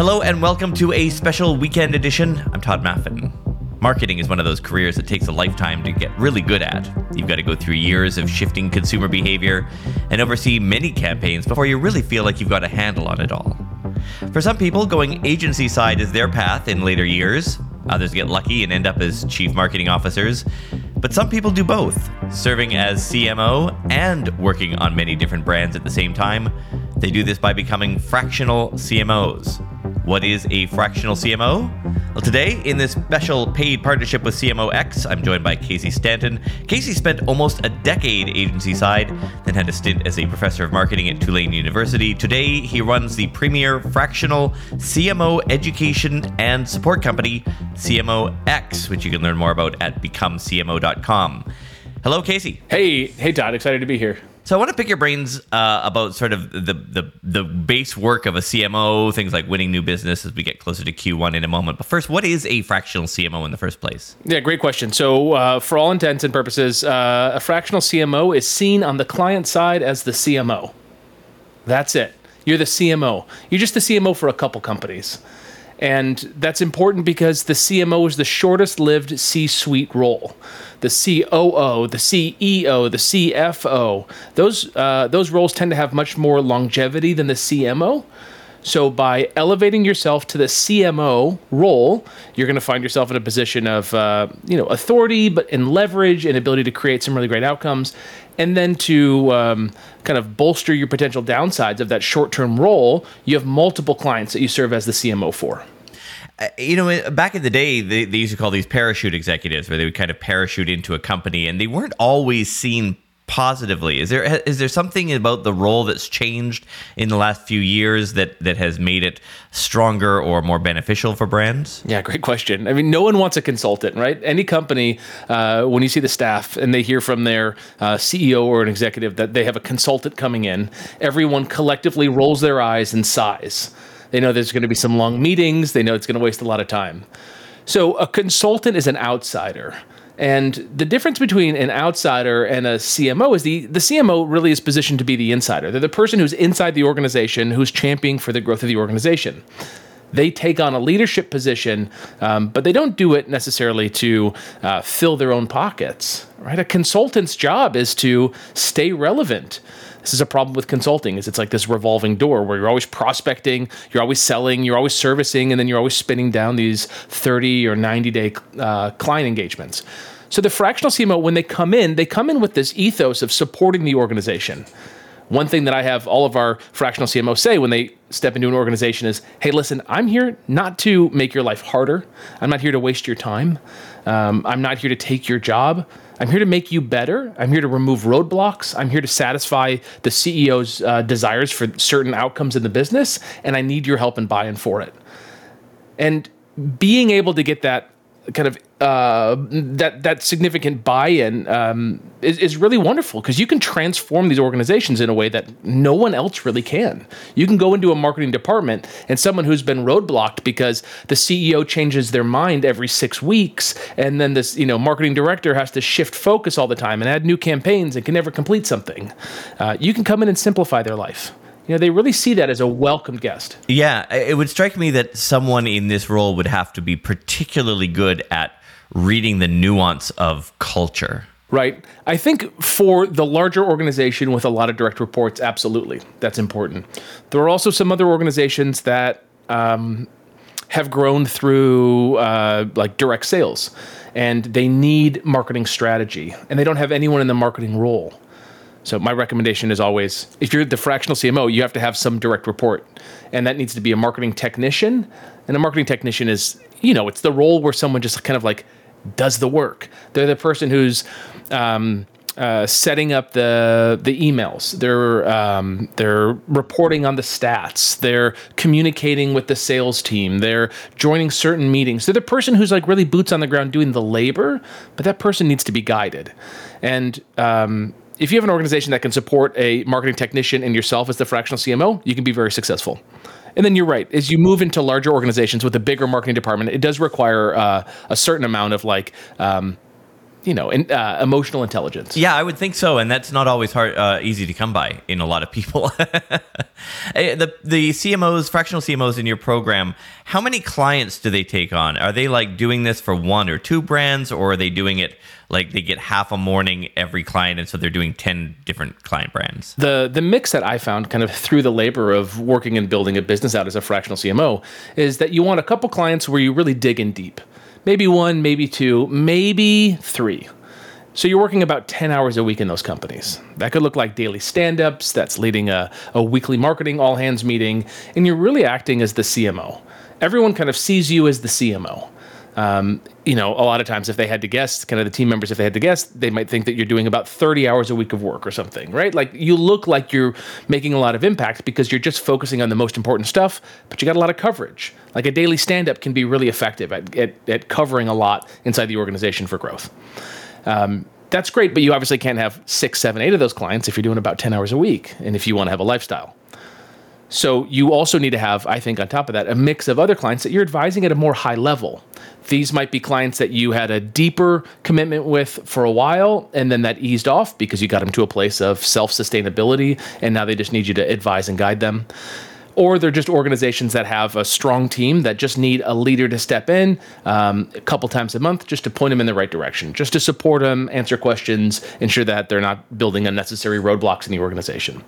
Hello and welcome to a special weekend edition. I'm Tod Maffin. Marketing is one of those careers that takes a lifetime to get really good at. You've got to go through years of shifting consumer behavior and oversee many campaigns before you really feel like you've got a handle on it all. For some people, going agency side is their path in later years. Others get lucky and end up as chief marketing officers. But some people do both, serving as CMO and working on many different brands at the same time. They do this by becoming fractional CMOs. What is a fractional CMO? Well, today, in this special paid partnership with CMOX, I'm joined by Casey Stanton. Casey spent almost a decade agency side, then had a stint as a professor of marketing at Tulane University. Today, he runs the premier fractional CMO education and support company, CMOX, which you can learn more about at becomecmo.com. Hello, Casey. Hey, hey, Tod. Excited to be here. So I want to pick your brains uh, about sort of the, the the base work of a CMO, things like winning new business as we get closer to Q1 in a moment. But first, what is a fractional CMO in the first place? Yeah, great question. So uh, for all intents and purposes, uh, a fractional CMO is seen on the client side as the CMO. That's it. You're the CMO. You're just the CMO for a couple companies. And that's important because the CMO is the shortest lived C suite role. The COO, the CEO, the CFO, those, uh, those roles tend to have much more longevity than the CMO. So by elevating yourself to the CMO role, you're going to find yourself in a position of uh, you know authority, but in leverage and ability to create some really great outcomes, and then to um, kind of bolster your potential downsides of that short-term role, you have multiple clients that you serve as the CMO for. Uh, you know, back in the day, they, they used to call these parachute executives, where they would kind of parachute into a company, and they weren't always seen positively. Is there is there something about the role that's changed in the last few years that that has made it stronger or more beneficial for brands? Yeah, great question. I mean, no one wants a consultant, right? Any company, uh, when you see the staff and they hear from their uh, CEO or an executive that they have a consultant coming in, everyone collectively rolls their eyes and sighs. They know there's going to be some long meetings. They know it's going to waste a lot of time. So a consultant is an outsider. And the difference between an outsider and a CMO is the, the CMO really is positioned to be the insider. They're the person who's inside the organization who's championing for the growth of the organization. They take on a leadership position, um, but they don't do it necessarily to uh, fill their own pockets. Right? A consultant's job is to stay relevant. This is a problem with consulting is it's like this revolving door where you're always prospecting, you're always selling, you're always servicing, and then you're always spinning down these 30 or 90 day uh, client engagements. So the fractional CMO, when they come in, they come in with this ethos of supporting the organization. One thing that I have all of our fractional CMOs say when they step into an organization is, "Hey, listen, I'm here not to make your life harder. I'm not here to waste your time. Um, I'm not here to take your job. I'm here to make you better. I'm here to remove roadblocks. I'm here to satisfy the CEO's uh, desires for certain outcomes in the business, and I need your help and buy-in for it." And being able to get that kind of uh, that that significant buy-in um, is, is really wonderful because you can transform these organizations in a way that no one else really can. You can go into a marketing department and someone who's been roadblocked because the CEO changes their mind every six weeks, and then this you know marketing director has to shift focus all the time and add new campaigns and can never complete something. Uh, you can come in and simplify their life you know they really see that as a welcome guest. Yeah it would strike me that someone in this role would have to be particularly good at reading the nuance of culture. Right. I think for the larger organization with a lot of direct reports absolutely that's important. There are also some other organizations that um, have grown through uh, like direct sales and they need marketing strategy and they don't have anyone in the marketing role so my recommendation is always if you're the fractional CMO, you have to have some direct report. And that needs to be a marketing technician. And a marketing technician is, you know, it's the role where someone just kind of like does the work. They're the person who's um, uh, setting up the the emails. They're um, they're reporting on the stats. They're communicating with the sales team. They're joining certain meetings. They're the person who's like really boots on the ground doing the labor, but that person needs to be guided. And um, if you have an organization that can support a marketing technician and yourself as the fractional CMO, you can be very successful. And then you're right. As you move into larger organizations with a bigger marketing department, it does require uh, a certain amount of like um, you know, in, uh, emotional intelligence. Yeah, I would think so, and that's not always hard, uh, easy to come by in a lot of people. Eh, the the CMOs, fractional CMOs in your program, how many clients do they take on? Are they like doing this for one or two brands, or are they doing it like they get half a morning every client, and so they're doing ten different client brands? The the mix that I found, kind of through the labor of working and building a business out as a fractional CMO, is that you want a couple clients where you really dig in deep maybe one, maybe two, maybe three. So you're working about 10 hours a week in those companies. That could look like daily stand ups, that's leading a, a weekly marketing all hands meeting, and you're really acting as the CMO. Everyone kind of sees you as the CMO. Um, you know, a lot of times if they had to guess, kind of the team members, if they had to guess, they might think that you're doing about 30 hours a week of work or something, right? Like you look like you're making a lot of impact because you're just focusing on the most important stuff, but you got a lot of coverage. Like a daily stand up can be really effective at, at, at, covering a lot inside the organization for growth. Um, that's great, but you obviously can't have six, seven, eight of those clients if you're doing about 10 hours a week and if you want to have a lifestyle. So you also need to have, I think, on top of that, a mix of other clients that you're advising at a more high level. These might be clients that you had a deeper commitment with for a while, and then that eased off because you got them to a place of self sustainability, and now they just need you to advise and guide them. Or they're just organizations that have a strong team that just need a leader to step in um, a couple times a month just to point them in the right direction, just to support them, answer questions, ensure that they're not building unnecessary roadblocks in the organization.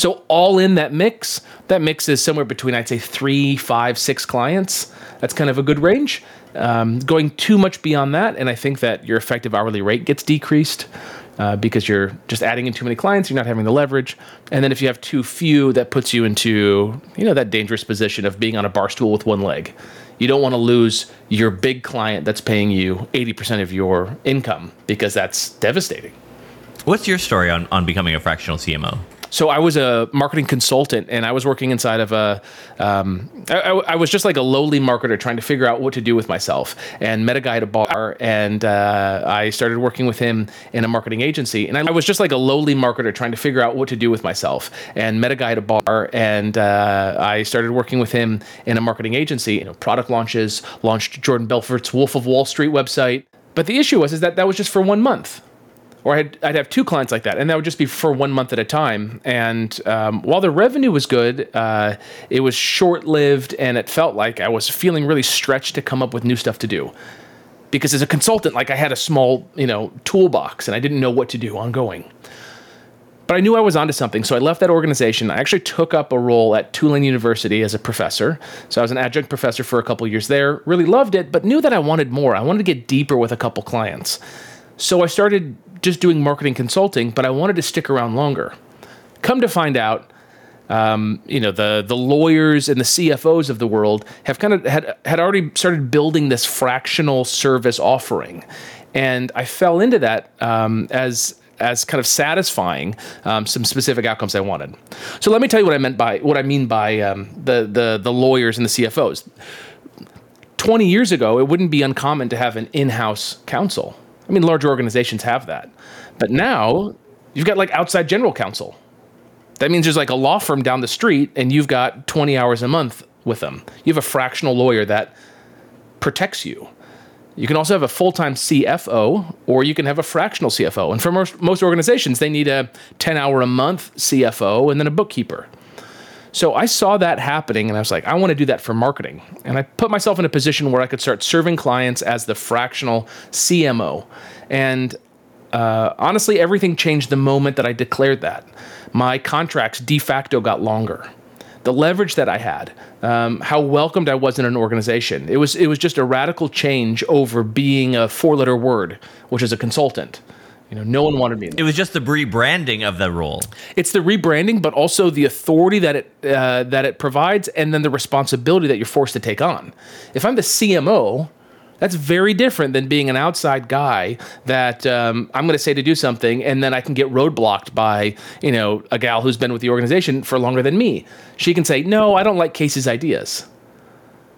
So all in that mix, that mix is somewhere between I'd say three, five, six clients. That's kind of a good range. Um, going too much beyond that, and I think that your effective hourly rate gets decreased. Uh, because you're just adding in too many clients, you're not having the leverage. And then if you have too few, that puts you into you know that dangerous position of being on a bar stool with one leg. You don't want to lose your big client that's paying you 80% of your income because that's devastating. What's your story on, on becoming a fractional CMO? So I was a marketing consultant, and I was working inside of a. Um, I, I, was just like a lowly marketer trying to figure out what to do with myself, and met a guy at a bar, and uh, I started working with him in a marketing agency, and I, I, was just like a lowly marketer trying to figure out what to do with myself, and met a guy at a bar, and uh, I started working with him in a marketing agency. You know, product launches, launched Jordan Belfort's Wolf of Wall Street website. But the issue was is that that was just for one month or I'd, I'd have two clients like that, and that would just be for one month at a time. And um, while the revenue was good, uh, it was short lived, and it felt like I was feeling really stretched to come up with new stuff to do. Because as a consultant, like I had a small, you know, toolbox, and I didn't know what to do ongoing. But I knew I was onto something, so I left that organization. I actually took up a role at Tulane University as a professor. So I was an adjunct professor for a couple years there. Really loved it, but knew that I wanted more. I wanted to get deeper with a couple clients. So I started just doing marketing consulting, but I wanted to stick around longer. Come to find out, um, you know, the the lawyers and the CFOs of the world have kind of had had already started building this fractional service offering, and I fell into that um, as as kind of satisfying um, some specific outcomes I wanted. So let me tell you what I meant by what I mean by um, the the the lawyers and the CFOs. 20 years ago, it wouldn't be uncommon to have an in-house counsel I mean, larger organizations have that. But now you've got like outside general counsel. That means there's like a law firm down the street and you've got 20 hours a month with them. You have a fractional lawyer that protects you. You can also have a full time CFO or you can have a fractional CFO. And for most, most organizations, they need a 10 hour a month CFO and then a bookkeeper. So I saw that happening and I was like, I want to do that for marketing. And I put myself in a position where I could start serving clients as the fractional CMO. And uh, honestly, everything changed the moment that I declared that. My contracts de facto got longer. The leverage that I had, um, how welcomed I was in an organization. It was it was just a radical change over being a four letter word, which is a consultant. You know, no one wanted me. It was just the rebranding of the role. It's the rebranding, but also the authority that it uh, that it provides, and then the responsibility that you're forced to take on. If I'm the CMO, that's very different than being an outside guy that um, I'm going to say to do something, and then I can get roadblocked by you know a gal who's been with the organization for longer than me. She can say, "No, I don't like Casey's ideas."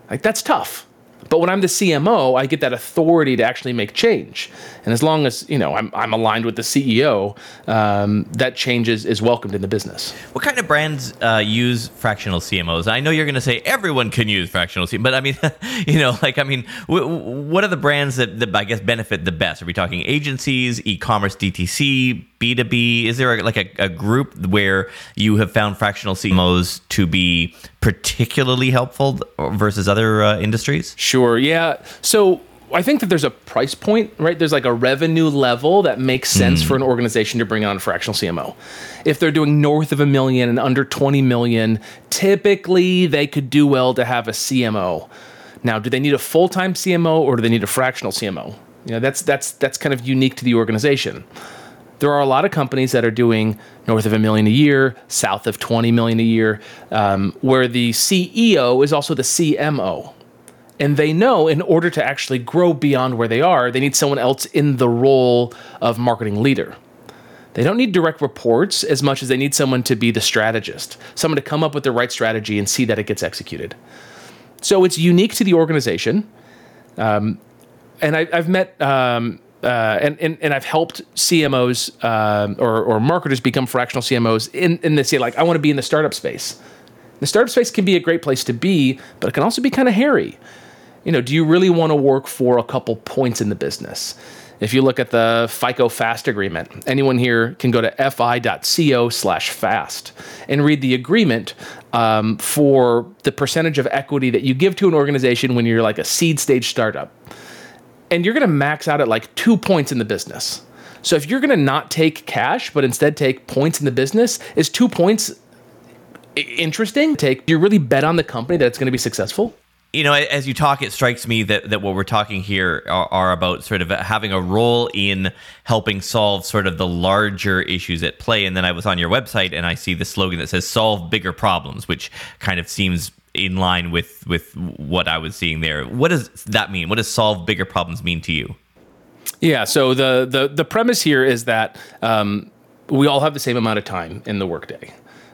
Like that's tough. But when I'm the CMO, I get that authority to actually make change. And as long as you know I'm, I'm aligned with the CEO, um, that change is, is welcomed in the business. What kind of brands uh, use fractional CMOs? I know you're going to say everyone can use fractional CMOs, but I mean, you know, like I mean, w- what are the brands that, that I guess benefit the best? Are we talking agencies, e-commerce, DTC, B2B? Is there a, like a, a, group where you have found fractional CMOs to be particularly helpful versus other uh, industries? Sure. Yeah. So I think that there's a price point, right? There's like a revenue level that makes sense mm. for an organization to bring on a fractional CMO. If they're doing north of a million and under 20 million, typically they could do well to have a CMO. Now, do they need a full-time CMO or do they need a fractional CMO? You know, that's that's that's kind of unique to the organization. There are a lot of companies that are doing north of a million a year, south of 20 million a year, um, where the CEO is also the CMO. And they know in order to actually grow beyond where they are, they need someone else in the role of marketing leader. They don't need direct reports as much as they need someone to be the strategist, someone to come up with the right strategy and see that it gets executed. So it's unique to the organization. Um, and I, have met um, uh, and, and and I've helped CMOs um, or or marketers become fractional CMOs in in say like I want to be in the startup space. The startup space can be a great place to be, but it can also be kind of hairy. You know, do you really want to work for a couple points in the business? If you look at the FICO FAST agreement, anyone here can go to fi.co slash fast and read the agreement um, for the percentage of equity that you give to an organization when you're like a seed stage startup and you're going to max out at like two points in the business. So if you're going to not take cash, but instead take points in the business, is two points interesting? Take do you really bet on the company that it's going to be successful? You know, as you talk, it strikes me that, that what we're talking here are, are, about sort of having a role in helping solve sort of the larger issues at play. And then I was on your website and I see the slogan that says solve bigger problems, which kind of seems in line with with what I was seeing there. What does that mean? What does solve bigger problems mean to you? Yeah. So the the the premise here is that um, we all have the same amount of time in the workday,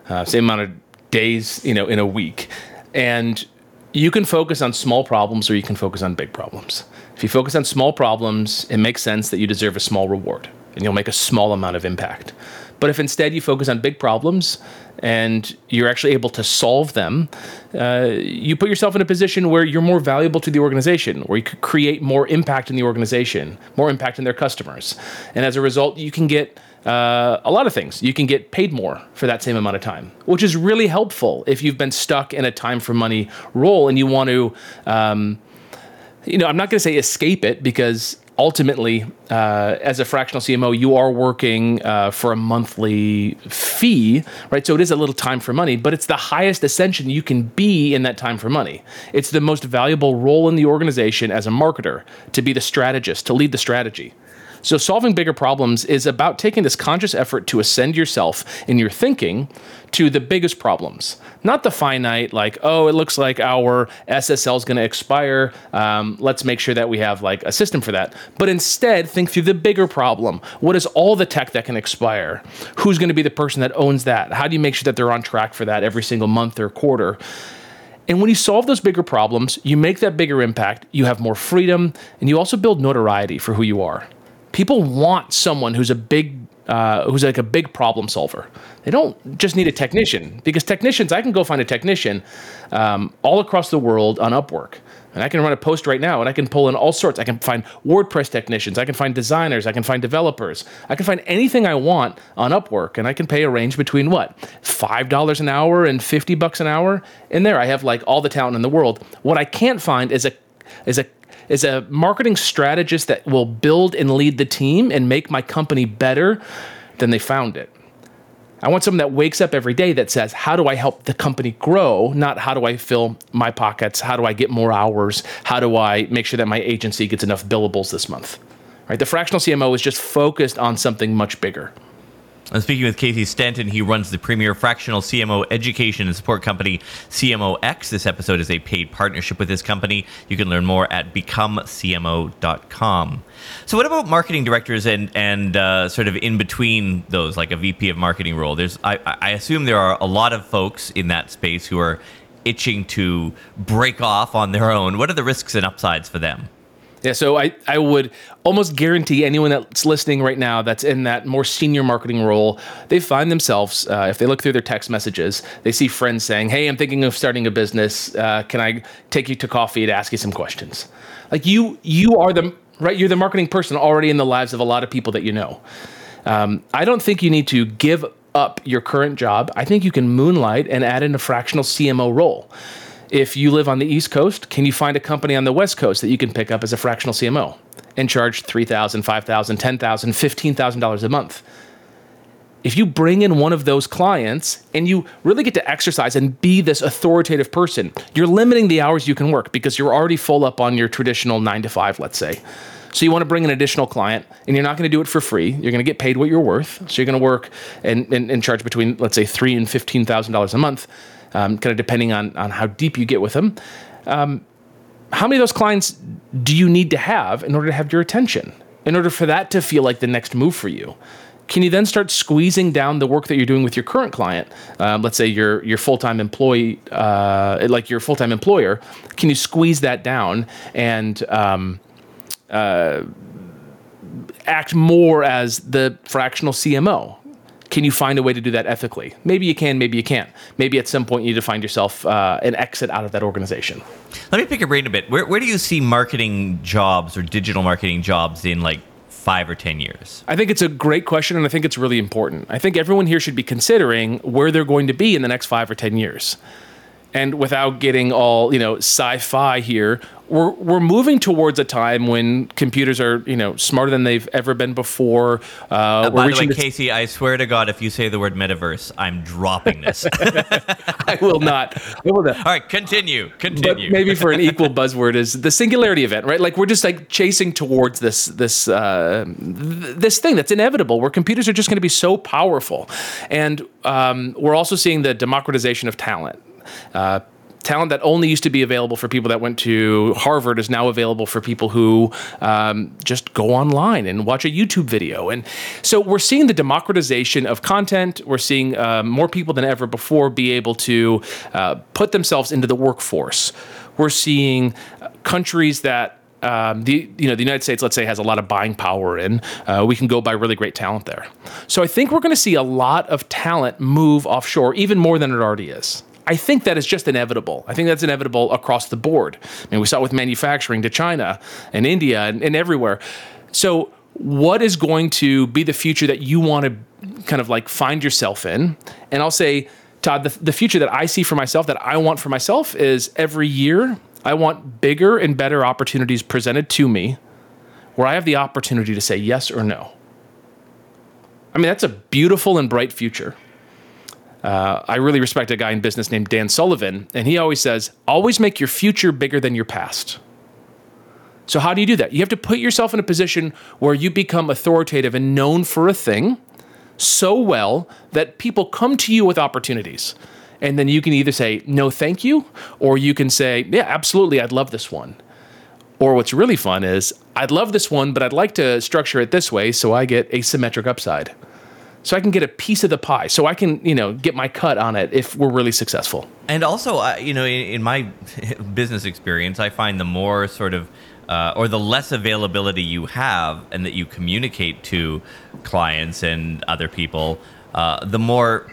uh, same amount of days, you know, in a week, and you can focus on small problems or you can focus on big problems. If you focus on small problems, it makes sense that you deserve a small reward and you'll make a small amount of impact. But if instead you focus on big problems and you're actually able to solve them, uh, you put yourself in a position where you're more valuable to the organization, where you could create more impact in the organization, more impact in their customers. And as a result, you can get uh, a lot of things. You can get paid more for that same amount of time, which is really helpful if you've been stuck in a time for money role and you want to. Um, you know, I'm not going to say escape it because ultimately, uh, as a fractional CMO, you are working uh, for a monthly fee, right? So it is a little time for money, but it's the highest ascension you can be in that time for money. It's the most valuable role in the organization as a marketer to be the strategist, to lead the strategy. So, solving bigger problems is about taking this conscious effort to ascend yourself in your thinking to the biggest problems, not the finite, like, oh, it looks like our SSL is going to expire. Um, let's make sure that we have like a system for that. But instead, think through the bigger problem. What is all the tech that can expire? Who's going to be the person that owns that? How do you make sure that they're on track for that every single month or quarter? And when you solve those bigger problems, you make that bigger impact, you have more freedom, and you also build notoriety for who you are people want someone who's a big uh, who's like a big problem solver. They don't just need a technician because technicians, I can go find a technician um, all across the world on Upwork. And I can run a post right now and I can pull in all sorts. I can find WordPress technicians. I can find designers. I can find developers. I can find anything I want on Upwork. And I can pay a range between what? $5 an hour and 50 bucks an hour. In there, I have like all the talent in the world. What I can't find is a is a is a marketing strategist that will build and lead the team and make my company better than they found it. I want someone that wakes up every day that says, How do I help the company grow? Not how do I fill my pockets? How do I get more hours? How do I make sure that my agency gets enough billables this month? Right? The fractional CMO is just focused on something much bigger. I'm speaking with Casey Stanton. He runs the premier fractional CMO education and support company CMOX. This episode is a paid partnership with this company. You can learn more at becomecmo.com. So, what about marketing directors and and uh, sort of in between those, like a VP of marketing role? There's, I, I assume there are a lot of folks in that space who are itching to break off on their own, what are the risks and upsides for them? Yeah, so I, I would almost guarantee anyone that's listening right now that's in that more senior marketing role, they find themselves, uh, if they look through their text messages, they see friends saying, Hey, I'm thinking of starting a business. Uh, can I take you to coffee to ask you some questions? Like you, you are the, right? You're the marketing person already in the lives of a lot of people that you know. Um, I don't think you need to give up your current job. I think you can moonlight and add in a fractional CMO role. If you live on the East Coast, can you find a company on the West Coast that you can pick up as a fractional CMO and charge $3,000, $5,000, $10,000, $15,000 a month? If you bring in one of those clients and you really get to exercise and be this authoritative person, you're limiting the hours you can work because you're already full up on your traditional nine to five, let's say. So you want to bring an additional client, and you're not going to do it for free. You're going to get paid what you're worth. So you're going to work and, and, and charge between, let's say, three and fifteen thousand dollars a month um, kind of depending on on how deep you get with them. Um, how many of those clients do you need to have in order to have your attention? In order for that to feel like the next move for you? Can you then start squeezing down the work that you're doing with your current client? Um, let's say your your full time employee, uh, like your full time employer. Can you squeeze that down and um, uh, act more as the fractional CMO? Can you find a way to do that ethically? Maybe you can, maybe you can't. Maybe at some point you need to find yourself uh, an exit out of that organization. Let me pick your brain a bit. Where, where do you see marketing jobs or digital marketing jobs in like five or 10 years? I think it's a great question, and I think it's really important. I think everyone here should be considering where they're going to be in the next five or 10 years. And without getting all, you know, sci-fi here, we're we're moving towards a time when computers are you know smarter than they've ever been before. Uh, uh, by the way, Casey, I swear to God, if you say the word metaverse, I'm dropping this. I will not. I will not. All right, continue. Continue. But maybe for an equal buzzword is the singularity event, right? Like we're just like chasing towards this this uh, th- this thing that's inevitable, where computers are just going to be so powerful, and um, we're also seeing the democratization of talent. Uh, talent that only used to be available for people that went to Harvard is now available for people who um, just go online and watch a YouTube video. And so we're seeing the democratization of content. We're seeing uh, more people than ever before be able to uh, put themselves into the workforce. We're seeing countries that um, the you know the United States, let's say, has a lot of buying power in. Uh, we can go buy really great talent there. So I think we're going to see a lot of talent move offshore, even more than it already is. I think that is just inevitable. I think that's inevitable across the board. I mean, we saw it with manufacturing to China and India and, and everywhere. So, what is going to be the future that you want to kind of like find yourself in? And I'll say, Tod, the, the future that I see for myself, that I want for myself, is every year I want bigger and better opportunities presented to me where I have the opportunity to say yes or no. I mean, that's a beautiful and bright future. Uh, I really respect a guy in business named Dan Sullivan, and he always says, always make your future bigger than your past. So, how do you do that? You have to put yourself in a position where you become authoritative and known for a thing so well that people come to you with opportunities. And then you can either say, no, thank you, or you can say, yeah, absolutely, I'd love this one. Or what's really fun is, I'd love this one, but I'd like to structure it this way so I get asymmetric upside so I can get a piece of the pie, so I can you know get my cut on it if we're really successful. And also, uh, you know, in, in, my business experience, I find the more sort of uh, or the less availability you have and that you communicate to clients and other people, uh, the more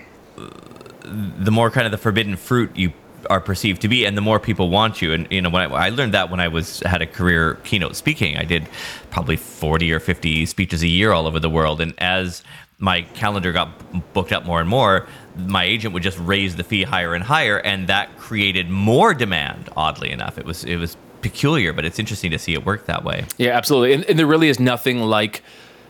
the more kind of the forbidden fruit you are perceived to be and the more people want you and you know when I, I, learned that when i was had a career keynote speaking i did probably 40 or 50 speeches a year all over the world and as my calendar got booked up more and more, my agent would just raise the fee higher and higher, and that created more demand. Oddly enough, it was it was peculiar, but it's interesting to see it work that way. Yeah, absolutely. And, and there really is nothing like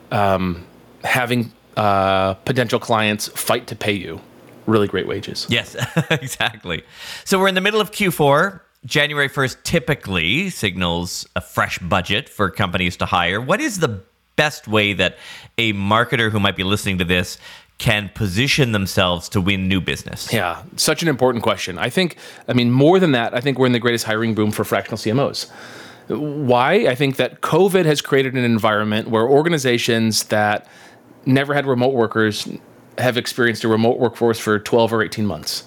um, having uh, potential clients fight to pay you really great wages. Yes, exactly. So we're in the middle of Q4. January 1st typically signals a fresh budget for companies to hire. What is the best way that a marketer who might be listening to this can position themselves to win new business? Yeah, such an important question. I think, I mean, more than that, I think we're in the greatest hiring boom for fractional CMOs. Why? I think that COVID has created an environment where organizations that never had remote workers have experienced a remote workforce for 12 or 18 months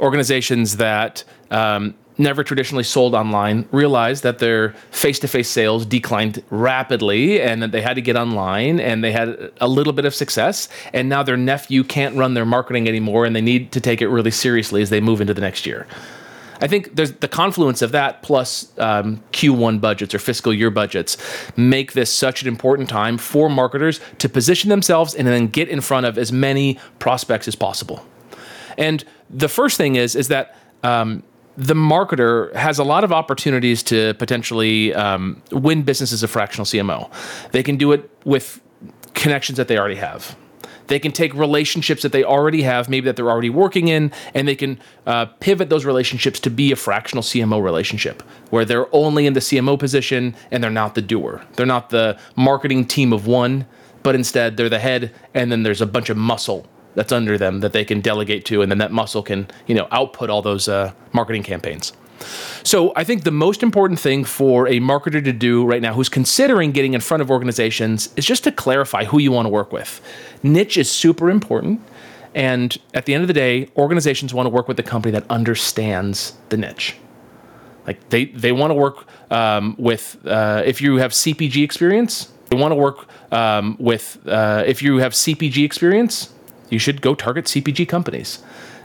organizations that um, never traditionally sold online realized that their face-to-face sales declined rapidly and that they had to get online and they had a little bit of success and now their nephew can't run their marketing anymore and they need to take it really seriously as they move into the next year I think there's the confluence of that plus um, Q1 budgets or fiscal year budgets make this such an important time for marketers to position themselves and then get in front of as many prospects as possible. And the first thing is is that um, the marketer has a lot of opportunities to potentially um, win business as a fractional CMO. They can do it with connections that they already have. They can take relationships that they already have, maybe that they're already working in, and they can uh, pivot those relationships to be a fractional CMO relationship where they're only in the CMO position and they're not the doer. They're not the marketing team of one, but instead they're the head, and then there's a bunch of muscle that's under them that they can delegate to, and then that muscle can you know output all those uh, marketing campaigns. So I think the most important thing for a marketer to do right now who's considering getting in front of organizations is just to clarify who you want to work with. Niche is super important. And at the end of the day, organizations want to work with a company that understands the niche. Like they, they want to work um, with, uh, if you have CPG experience, they want to work um, with, uh, if you have CPG experience, you should go target CPG companies.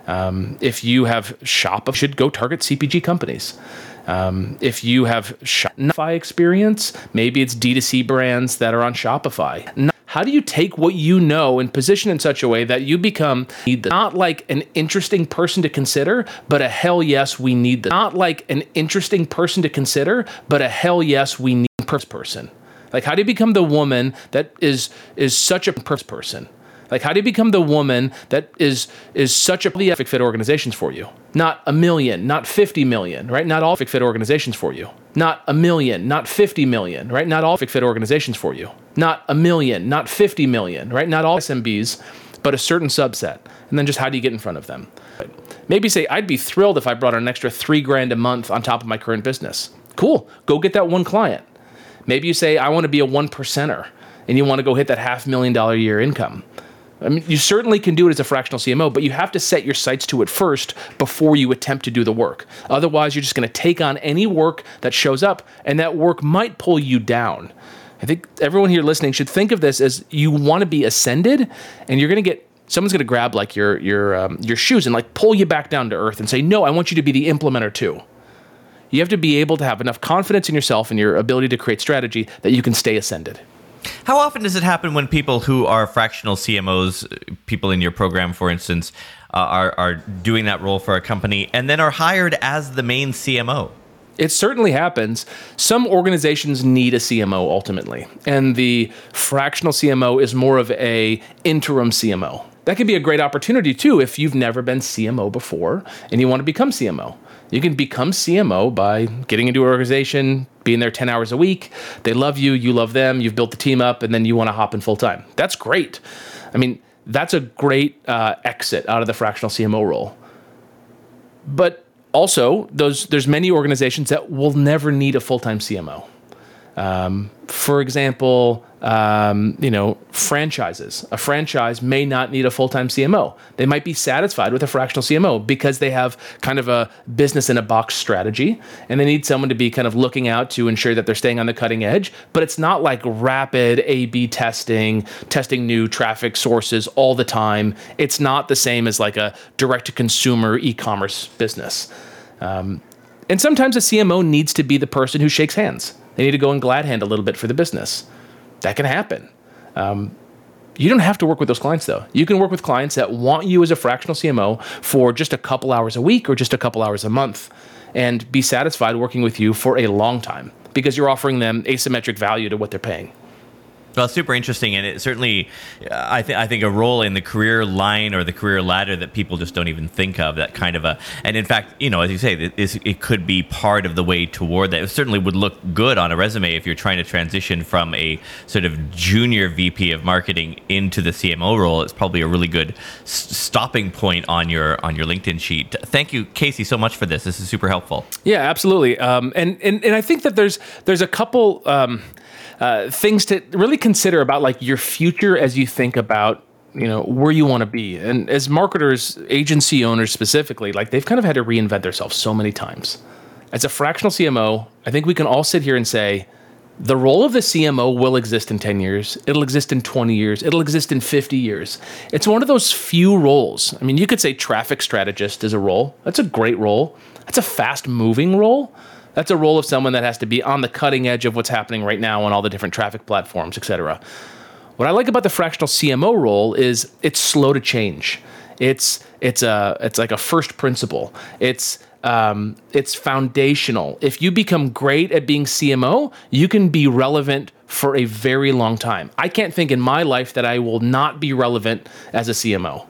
Um, if you have shop, should go target CPG companies. Um, if you have Shopify experience, maybe it's D2C brands that are on Shopify. How do you take what you know and position in such a way that you become not like an interesting person to consider, but a hell yes, we need this. Not like an interesting person to consider, but a hell yes, we need person. Like, how do you become the woman that is is such a person? Like, how do you become the woman that is is such a perfect fit organizations for you? Not a million, not fifty million, right? Not all fit organizations for you. Not a million, not fifty million, right? Not all fit organizations for you. Not a million, not fifty million, right? Not all SMBs, but a certain subset. And then just how do you get in front of them? Maybe say, I'd be thrilled if I brought an extra three grand a month on top of my current business. Cool, go get that one client. Maybe you say, I want to be a one percenter and you want to go hit that half million dollar year income. I mean, you certainly can do it as a fractional CMO, but you have to set your sights to it first before you attempt to do the work. Otherwise, you're just going to take on any work that shows up, and that work might pull you down. I think everyone here listening should think of this as you want to be ascended, and you're going to get someone's going to grab like your your um, your shoes and like pull you back down to earth and say, "No, I want you to be the implementer too." You have to be able to have enough confidence in yourself and your ability to create strategy that you can stay ascended. How often does it happen when people who are fractional CMOs, people in your program, for instance, uh, are, are doing that role for a company and then are hired as the main CMO? It certainly happens. Some organizations need a CMO ultimately, and the fractional CMO is more of a interim CMO. That could be a great opportunity too if you've never been CMO before and you want to become CMO. You can become CMO by getting into an organization, being there 10 hours a week. They love you, you love them, you've built the team up, and then you want to hop in full time. That's great. I mean, that's a great uh, exit out of the fractional CMO role. But also, those there's many organizations that will never need a full time CMO. Um, for example, um, you know, franchises. A franchise may not need a full time CMO. They might be satisfied with a fractional CMO because they have kind of a business in a box strategy and they need someone to be kind of looking out to ensure that they're staying on the cutting edge. But it's not like rapid A B testing, testing new traffic sources all the time. It's not the same as like a direct to consumer e commerce business. Um, and sometimes a CMO needs to be the person who shakes hands. They need to go and glad hand a little bit for the business. That can happen. Um, you don't have to work with those clients though. You can work with clients that want you as a fractional CMO for just a couple hours a week or just a couple hours a month and be satisfied working with you for a long time because you're offering them asymmetric value to what they're paying. Well, super interesting, and it certainly, I think, I think a role in the career line or the career ladder that people just don't even think of. That kind of a, and in fact, you know, as you say, it, it could be part of the way toward that. It certainly would look good on a resume if you're trying to transition from a sort of junior VP of marketing into the CMO role. It's probably a really good stopping point on your on your LinkedIn sheet. Thank you, Casey, so much for this. This is super helpful. Yeah, absolutely. Um, and and and I think that there's there's a couple. Um, uh, things to really consider about like your future as you think about you know where you want to be. And as marketers, agency owners specifically, like they've kind of had to reinvent themselves so many times. As a fractional CMO, I think we can all sit here and say the role of the CMO will exist in 10 years. It'll exist in 20 years. It'll exist in 50 years. It's one of those few roles. I mean, you could say traffic strategist is a role. That's a great role. That's a fast moving role. That's a role of someone that has to be on the cutting edge of what's happening right now on all the different traffic platforms, et cetera. What I like about the fractional CMO role is it's slow to change. It's it's a it's like a first principle. It's um, it's foundational. If you become great at being CMO, you can be relevant for a very long time. I can't think in my life that I will not be relevant as a CMO.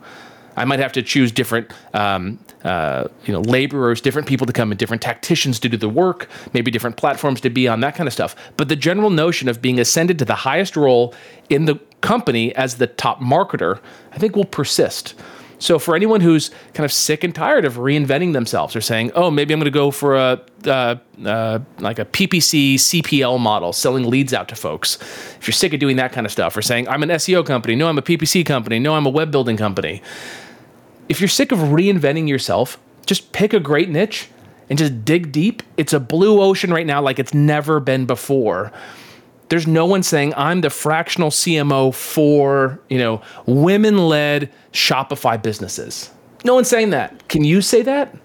I might have to choose different, um, uh, you know, laborers, different people to come in, different tacticians to do the work, maybe different platforms to be on, that kind of stuff. But the general notion of being ascended to the highest role in the company as the top marketer, I think will persist. So for anyone who's kind of sick and tired of reinventing themselves or saying, "Oh, maybe I'm going to go for a uh, uh, like a PPC CPL model, selling leads out to folks," if you're sick of doing that kind of stuff, or saying, "I'm an SEO company," no, I'm a PPC company, no, I'm a web building company. If you're sick of reinventing yourself, just pick a great niche and just dig deep. It's a blue ocean right now, like it's never been before there's no one saying I'm the fractional CMO for, you know, women-led Shopify businesses. No one's saying that. Can you say that?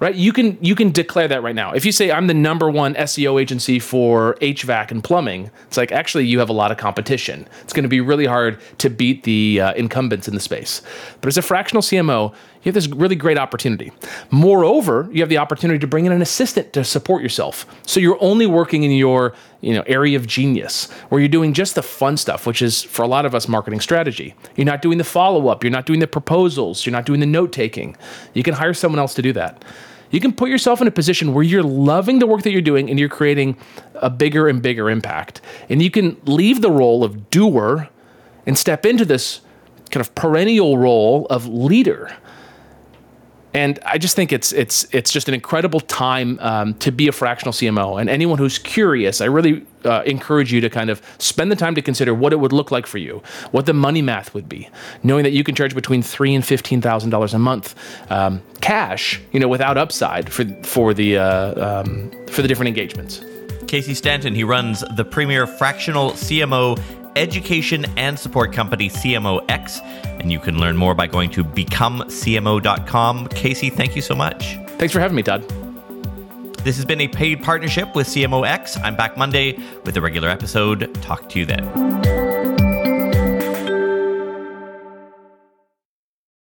Right? You can you can declare that right now. If you say I'm the number one SEO agency for HVAC and plumbing, it's like actually you have a lot of competition. It's going to be really hard to beat the uh, incumbents in the space. But as a fractional CMO, you have this really great opportunity. Moreover, you have the opportunity to bring in an assistant to support yourself. So you're only working in your you know area of genius where you're doing just the fun stuff, which is for a lot of us marketing strategy. You're not doing the follow up, you're not doing the proposals, you're not doing the note taking. You can hire someone else to do that. You can put yourself in a position where you're loving the work that you're doing and you're creating a bigger and bigger impact. And you can leave the role of doer and step into this kind of perennial role of leader and I just think it's it's it's just an incredible time um, to be a fractional CMO. And anyone who's curious, I really uh, encourage you to kind of spend the time to consider what it would look like for you, what the money math would be, knowing that you can charge between three and fifteen thousand dollars a month, um, cash, you know, without upside for for the uh, um, for the different engagements. Casey Stanton, he runs the premier fractional CMO education and support company CMOX. And you can learn more by going to becomecmo.com. Casey, thank you so much. Thanks for having me, Tod. This has been a paid partnership with CMOX. I'm back Monday with a regular episode. Talk to you then.